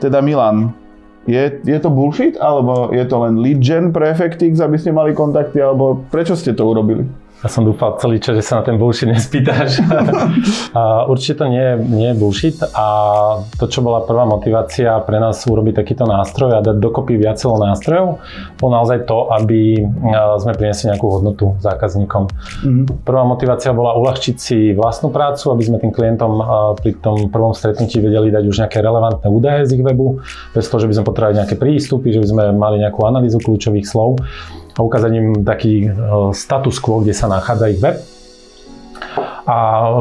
teda Milan, je, je to bullshit, alebo je to len lead gen pre FXX, aby ste mali kontakty, alebo prečo ste to urobili? Ja som dúfal celý čas, že sa na ten bullshit nespýtaš. a určite to nie, nie je bullshit a to, čo bola prvá motivácia pre nás urobiť takýto nástroj a dať dokopy viacero nástrojov, bolo naozaj to, aby sme priniesli nejakú hodnotu zákazníkom. Mm-hmm. Prvá motivácia bola uľahčiť si vlastnú prácu, aby sme tým klientom pri tom prvom stretnutí vedeli dať už nejaké relevantné údaje z ich webu, bez toho, že by sme potrebovali nejaké prístupy, že by sme mali nejakú analýzu kľúčových slov a ukázať taký e, status quo, kde sa nachádza ich web. A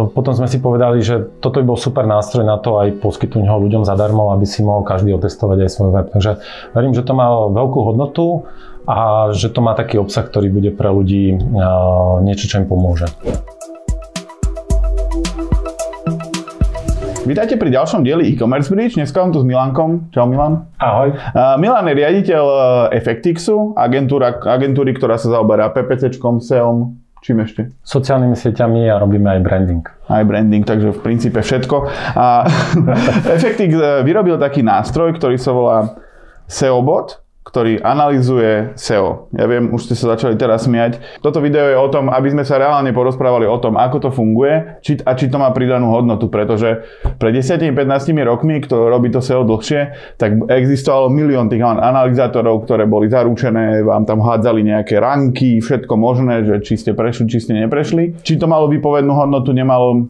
potom sme si povedali, že toto by bol super nástroj na to aj poskytnúť ho ľuďom zadarmo, aby si mohol každý otestovať aj svoj web. Takže verím, že to má veľkú hodnotu a že to má taký obsah, ktorý bude pre ľudí e, niečo, čo im pomôže. Vítajte pri ďalšom dieli e-commerce bridge. Dneska som tu s Milankom. Čau Milan. Ahoj. Uh, Milan je riaditeľ Effectixu, agentúra, agentúry, ktorá sa zaoberá PPCčkom, SEOm, čím ešte? Sociálnymi sieťami a robíme aj branding. Aj branding, takže v princípe všetko. A Effectix vyrobil taký nástroj, ktorý sa volá SEObot ktorý analizuje SEO. Ja viem, už ste sa začali teraz smiať. Toto video je o tom, aby sme sa reálne porozprávali o tom, ako to funguje či, a či to má pridanú hodnotu, pretože pred 10-15 rokmi, kto robí to SEO dlhšie, tak existovalo milión tých analyzátorov, ktoré boli zaručené, vám tam hádzali nejaké ranky, všetko možné, že či ste prešli, či ste neprešli. Či to malo výpovednú hodnotu, nemalo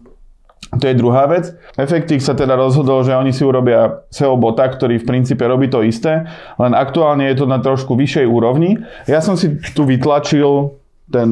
to je druhá vec. Effectix sa teda rozhodol, že oni si urobia SEO bota, ktorý v princípe robí to isté, len aktuálne je to na trošku vyššej úrovni. Ja som si tu vytlačil ten,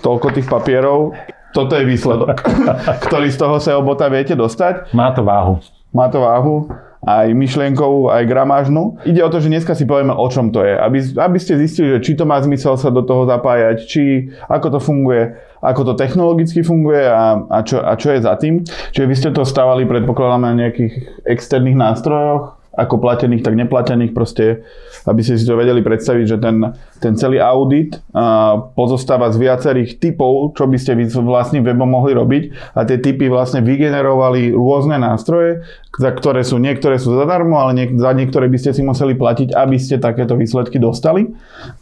toľko tých papierov. Toto je výsledok, ktorý z toho SEO bota viete dostať. Má to váhu. Má to váhu aj myšlienkovú, aj gramážnu. Ide o to, že dneska si povieme, o čom to je. Aby, aby ste zistili, že či to má zmysel sa do toho zapájať, či ako to funguje, ako to technologicky funguje a, a, čo, a čo je za tým. Čiže vy ste to stávali, predpokladám, na nejakých externých nástrojoch, ako platených, tak neplatených, proste, aby ste si to vedeli predstaviť, že ten, ten celý audit a, pozostáva z viacerých typov, čo by ste vlastným webom mohli robiť a tie typy vlastne vygenerovali rôzne nástroje, za ktoré sú, niektoré sú zadarmo, ale niek- za niektoré by ste si museli platiť, aby ste takéto výsledky dostali.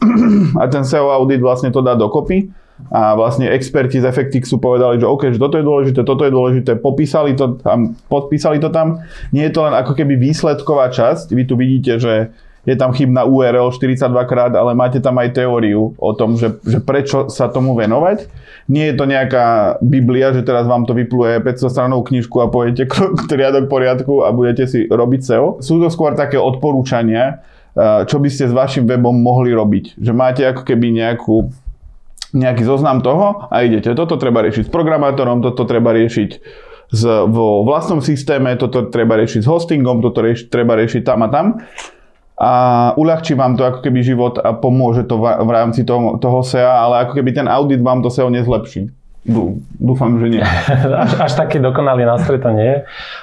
a ten SEO audit vlastne to dá dokopy a vlastne experti z Effectixu povedali, že OK, že toto je dôležité, toto je dôležité, popísali to tam, podpísali to tam. Nie je to len ako keby výsledková časť, vy tu vidíte, že je tam chybná URL 42 krát, ale máte tam aj teóriu o tom, že, že prečo sa tomu venovať. Nie je to nejaká Biblia, že teraz vám to vypluje 500 stranou knižku a pojete riadok poriadku a budete si robiť SEO. Sú to skôr také odporúčania, eh, čo by ste s vašim webom mohli robiť. Že máte ako keby nejakú nejaký zoznam toho a idete. Toto treba riešiť s programátorom, toto treba riešiť z, vo vlastnom systéme, toto treba riešiť s hostingom, toto rieši, treba riešiť tam a tam. A uľahčí vám to ako keby život a pomôže to v, v rámci toho, toho SEA, ale ako keby ten audit vám to SEO nezlepší. Dúfam, že nie. až, až taký dokonalý nástroj to nie je.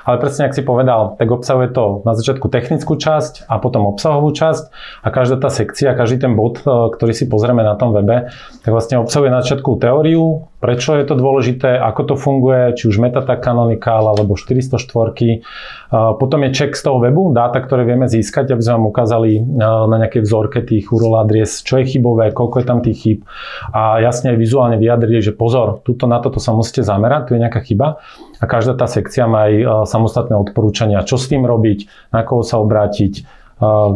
Ale presne, ak si povedal, tak obsahuje to na začiatku technickú časť a potom obsahovú časť a každá tá sekcia, každý ten bod, e, ktorý si pozrieme na tom webe, tak vlastne obsahuje na začiatku teóriu, prečo je to dôležité, ako to funguje, či už Metata Canonical alebo 404. E, potom je check z toho webu, dáta, ktoré vieme získať, aby sme vám ukázali na nejakej vzorke tých URL adries, čo je chybové, koľko je tam tých chyb a jasne vizuálne vyjadrili, že pozor, tuto na toto sa musíte zamerať, tu je nejaká chyba a každá tá sekcia má aj samostatné odporúčania, čo s tým robiť, na koho sa obrátiť,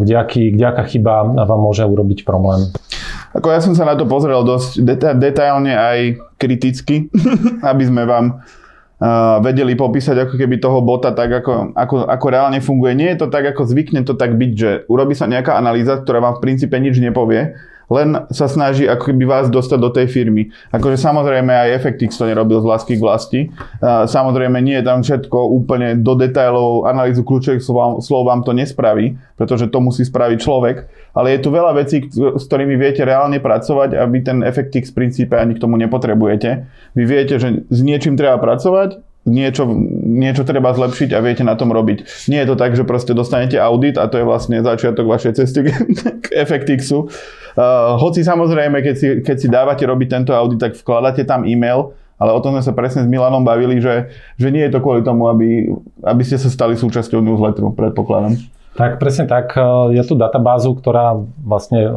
kde, aký, kde aká chyba vám môže urobiť problém. Ako ja som sa na to pozrel dosť deta- detailne aj kriticky, aby sme vám uh, vedeli popísať ako keby toho bota tak, ako, ako, ako reálne funguje. Nie je to tak, ako zvykne to tak byť, že urobí sa nejaká analýza, ktorá vám v princípe nič nepovie, len sa snaží ako keby vás dostať do tej firmy. Akože samozrejme aj Effectix to nerobil z lásky k vlasti. Samozrejme nie je tam všetko úplne do detailov, analýzu kľúčových slov, slov vám to nespraví, pretože to musí spraviť človek. Ale je tu veľa vecí, s ktorými viete reálne pracovať a vy ten v princípe ani k tomu nepotrebujete. Vy viete, že s niečím treba pracovať, niečo, niečo treba zlepšiť a viete na tom robiť. Nie je to tak, že proste dostanete audit a to je vlastne začiatok vašej cesty k Effectixu. Uh, hoci samozrejme, keď si, keď si dávate robiť tento audit, tak vkladáte tam e-mail, ale o tom sme sa presne s Milanom bavili, že, že nie je to kvôli tomu, aby, aby ste sa stali súčasťou newsletteru, predpokladám. Tak, presne tak. Je tu databázu, ktorá vlastne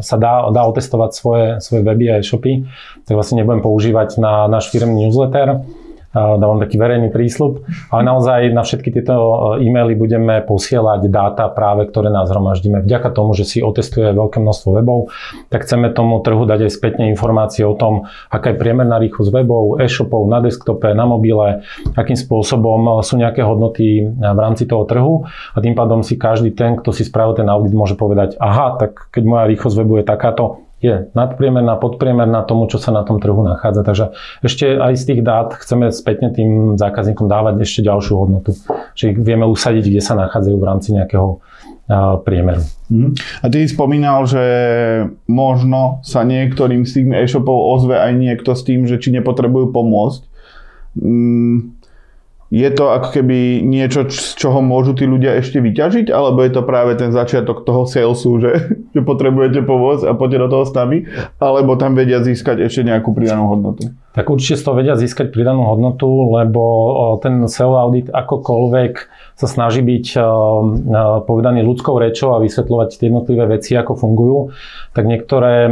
sa dá, dá otestovať svoje, svoje weby a e-shopy, tak vlastne nebudem používať na náš firmný newsletter dávam taký verejný prísľub, ale naozaj na všetky tieto e, e-maily budeme posielať dáta práve, ktoré nás zhromaždíme. Vďaka tomu, že si otestuje veľké množstvo webov, tak chceme tomu trhu dať aj spätne informácie o tom, aká je priemerná rýchlosť webov, e-shopov na desktope, na mobile, akým spôsobom sú nejaké hodnoty v rámci toho trhu a tým pádom si každý ten, kto si spravil ten audit, môže povedať, aha, tak keď moja rýchlosť webu je takáto, je nadpriemerná, podpriemerná tomu, čo sa na tom trhu nachádza. Takže ešte aj z tých dát chceme spätne tým zákazníkom dávať ešte ďalšiu hodnotu. Čiže vieme usadiť, kde sa nachádzajú v rámci nejakého priemeru. Mhm. A ty spomínal, že možno sa niektorým z tých e-shopov ozve aj niekto s tým, že či nepotrebujú pomôcť. Mm, je to ako keby niečo, z čoho môžu tí ľudia ešte vyťažiť, alebo je to práve ten začiatok toho salesu, že, že potrebujete pomôcť a poďte do toho s nami, alebo tam vedia získať ešte nejakú pridanú hodnotu? Tak určite z toho vedia získať pridanú hodnotu, lebo ten SEO audit akokoľvek sa snaží byť povedaný ľudskou rečou a vysvetľovať tie jednotlivé veci, ako fungujú, tak niektoré,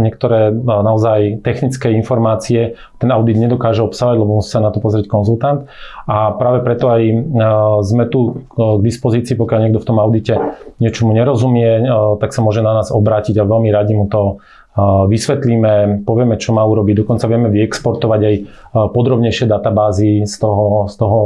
niektoré naozaj technické informácie ten audit nedokáže obsahovať, lebo musí sa na to pozrieť konzultant. A práve preto aj sme tu k dispozícii, pokiaľ niekto v tom audite niečomu nerozumie, tak sa môže na nás obrátiť a veľmi radi mu to vysvetlíme, povieme, čo má urobiť, dokonca vieme vyexportovať aj podrobnejšie databázy z toho, z toho,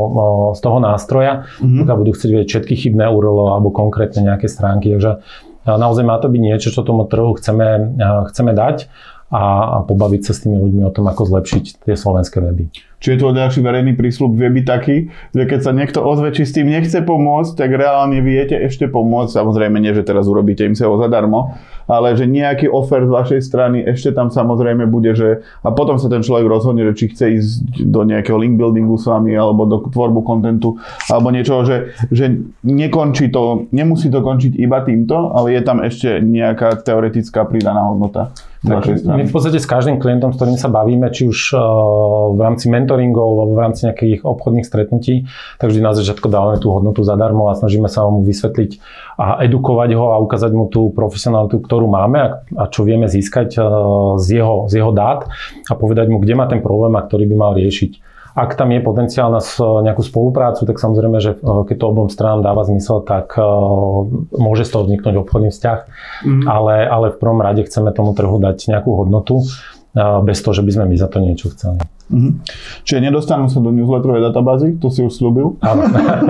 z toho nástroja, mm-hmm. pokiaľ budú chcieť vedieť všetky chybné URL alebo konkrétne nejaké stránky. Takže naozaj má to byť niečo, čo tomu trhu chceme, chceme dať a, a pobaviť sa s tými ľuďmi o tom, ako zlepšiť tie slovenské weby. Čiže to ďalší verejný prísľub vie byť taký, že keď sa niekto ozve, či s tým nechce pomôcť, tak reálne viete ešte pomôcť. Samozrejme nie, že teraz urobíte im SEO zadarmo, ale že nejaký offer z vašej strany ešte tam samozrejme bude, že a potom sa ten človek rozhodne, že či chce ísť do nejakého link buildingu s vami alebo do tvorbu kontentu alebo niečoho, že, že nekončí to, nemusí to končiť iba týmto, ale je tam ešte nejaká teoretická pridaná hodnota. Tak my v podstate s každým klientom, s ktorým sa bavíme, či už uh, v rámci mentoringov alebo v rámci nejakých obchodných stretnutí, tak vždy na začiatku dávame tú hodnotu zadarmo a snažíme sa mu vysvetliť a edukovať ho a ukázať mu tú profesionalitu, ktorú máme a, a čo vieme získať uh, z, jeho, z jeho dát a povedať mu, kde má ten problém a ktorý by mal riešiť. Ak tam je potenciál na nejakú spoluprácu, tak samozrejme, že eh, keď to obom stranám dáva zmysel, tak môže z toho vzniknúť obchodný vzťah, mm-hmm. ale, ale v prvom rade chceme tomu trhu dať nejakú hodnotu bez toho, že by sme my za to niečo chceli. Mm-hmm. Čiže nedostanú sa do newsletterovej databázy, to si už slúbil.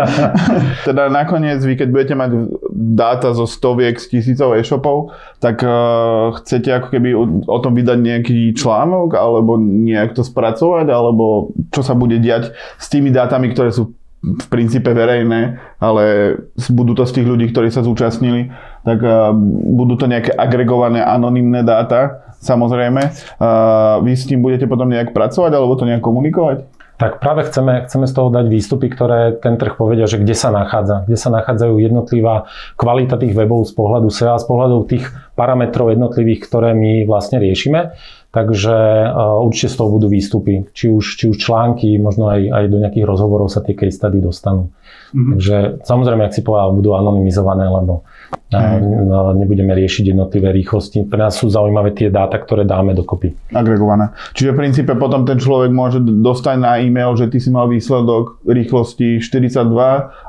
teda nakoniec, vy keď budete mať dáta zo stoviek, z tisícov e-shopov, tak uh, chcete ako keby o, o tom vydať nejaký článok, alebo nejak to spracovať, alebo čo sa bude diať s tými dátami, ktoré sú v princípe verejné, ale budú to z tých ľudí, ktorí sa zúčastnili, tak uh, budú to nejaké agregované anonymné dáta, samozrejme. Uh, vy s tým budete potom nejak pracovať alebo to nejak komunikovať? Tak práve chceme, chceme z toho dať výstupy, ktoré ten trh povedia, že kde sa nachádza. Kde sa nachádzajú jednotlivá kvalita tých webov z pohľadu SEO a z pohľadu tých parametrov jednotlivých, ktoré my vlastne riešime. Takže uh, určite z toho budú výstupy. Či už, či už články, možno aj, aj do nejakých rozhovorov sa tie case study dostanú. Mm-hmm. Takže samozrejme, ak si povedal, budú anonymizované, lebo a no, nebudeme riešiť jednotlivé rýchlosti. Pre nás sú zaujímavé tie dáta, ktoré dáme dokopy. Agregované. Čiže v princípe potom ten človek môže dostať na e-mail, že ty si mal výsledok rýchlosti 42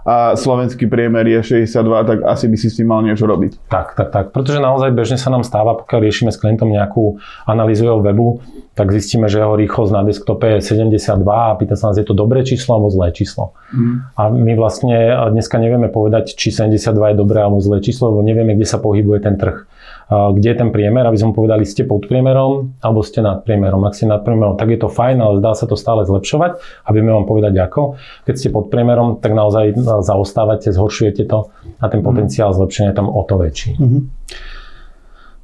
a slovenský priemer je 62, tak asi by si s tým mal niečo robiť. Tak, tak, tak. Pretože naozaj bežne sa nám stáva, pokiaľ riešime s klientom nejakú analýzu jeho webu, tak zistíme, že jeho rýchlosť na desktope je 72 a pýta sa nás, je to dobré číslo alebo zlé číslo. Mm. A my vlastne dneska nevieme povedať, či 72 je dobré alebo zlé číslo, lebo nevieme, kde sa pohybuje ten trh. Kde je ten priemer, aby sme povedali, ste pod priemerom alebo ste nad priemerom. Ak ste nad priemerom, tak je to fajn, ale dá sa to stále zlepšovať a vieme vám povedať ako. Keď ste pod priemerom, tak naozaj zaostávate, zhoršujete to a ten potenciál zlepšenia je tam o to väčší. Mm-hmm.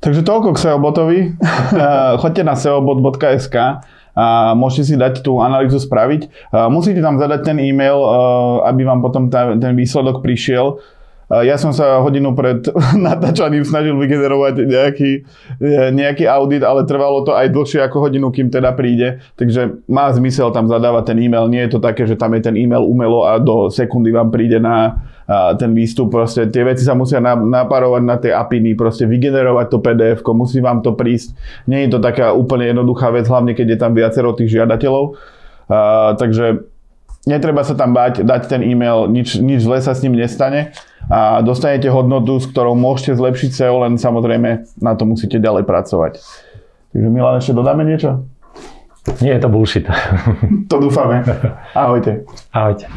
Takže toľko k SEObotovi. Choďte na seobot.sk a môžete si dať tú analýzu spraviť. Musíte tam zadať ten e-mail, aby vám potom ten výsledok prišiel. Ja som sa hodinu pred natáčaním snažil vygenerovať nejaký, e, nejaký audit, ale trvalo to aj dlhšie ako hodinu, kým teda príde. Takže má zmysel tam zadávať ten e-mail. Nie je to také, že tam je ten e-mail umelo a do sekundy vám príde na ten výstup. Proste tie veci sa musia napárovať na tej apiny, proste vygenerovať to pdf musí vám to prísť. Nie je to taká úplne jednoduchá vec, hlavne keď je tam viacero tých žiadateľov. Takže netreba sa tam bať, dať ten e-mail, nič, nič zle sa s ním nestane a dostanete hodnotu, s ktorou môžete zlepšiť SEO, len samozrejme na to musíte ďalej pracovať. Takže Milan, ešte dodáme niečo? Nie je to bullshit. to dúfame. Ahojte. Ahojte.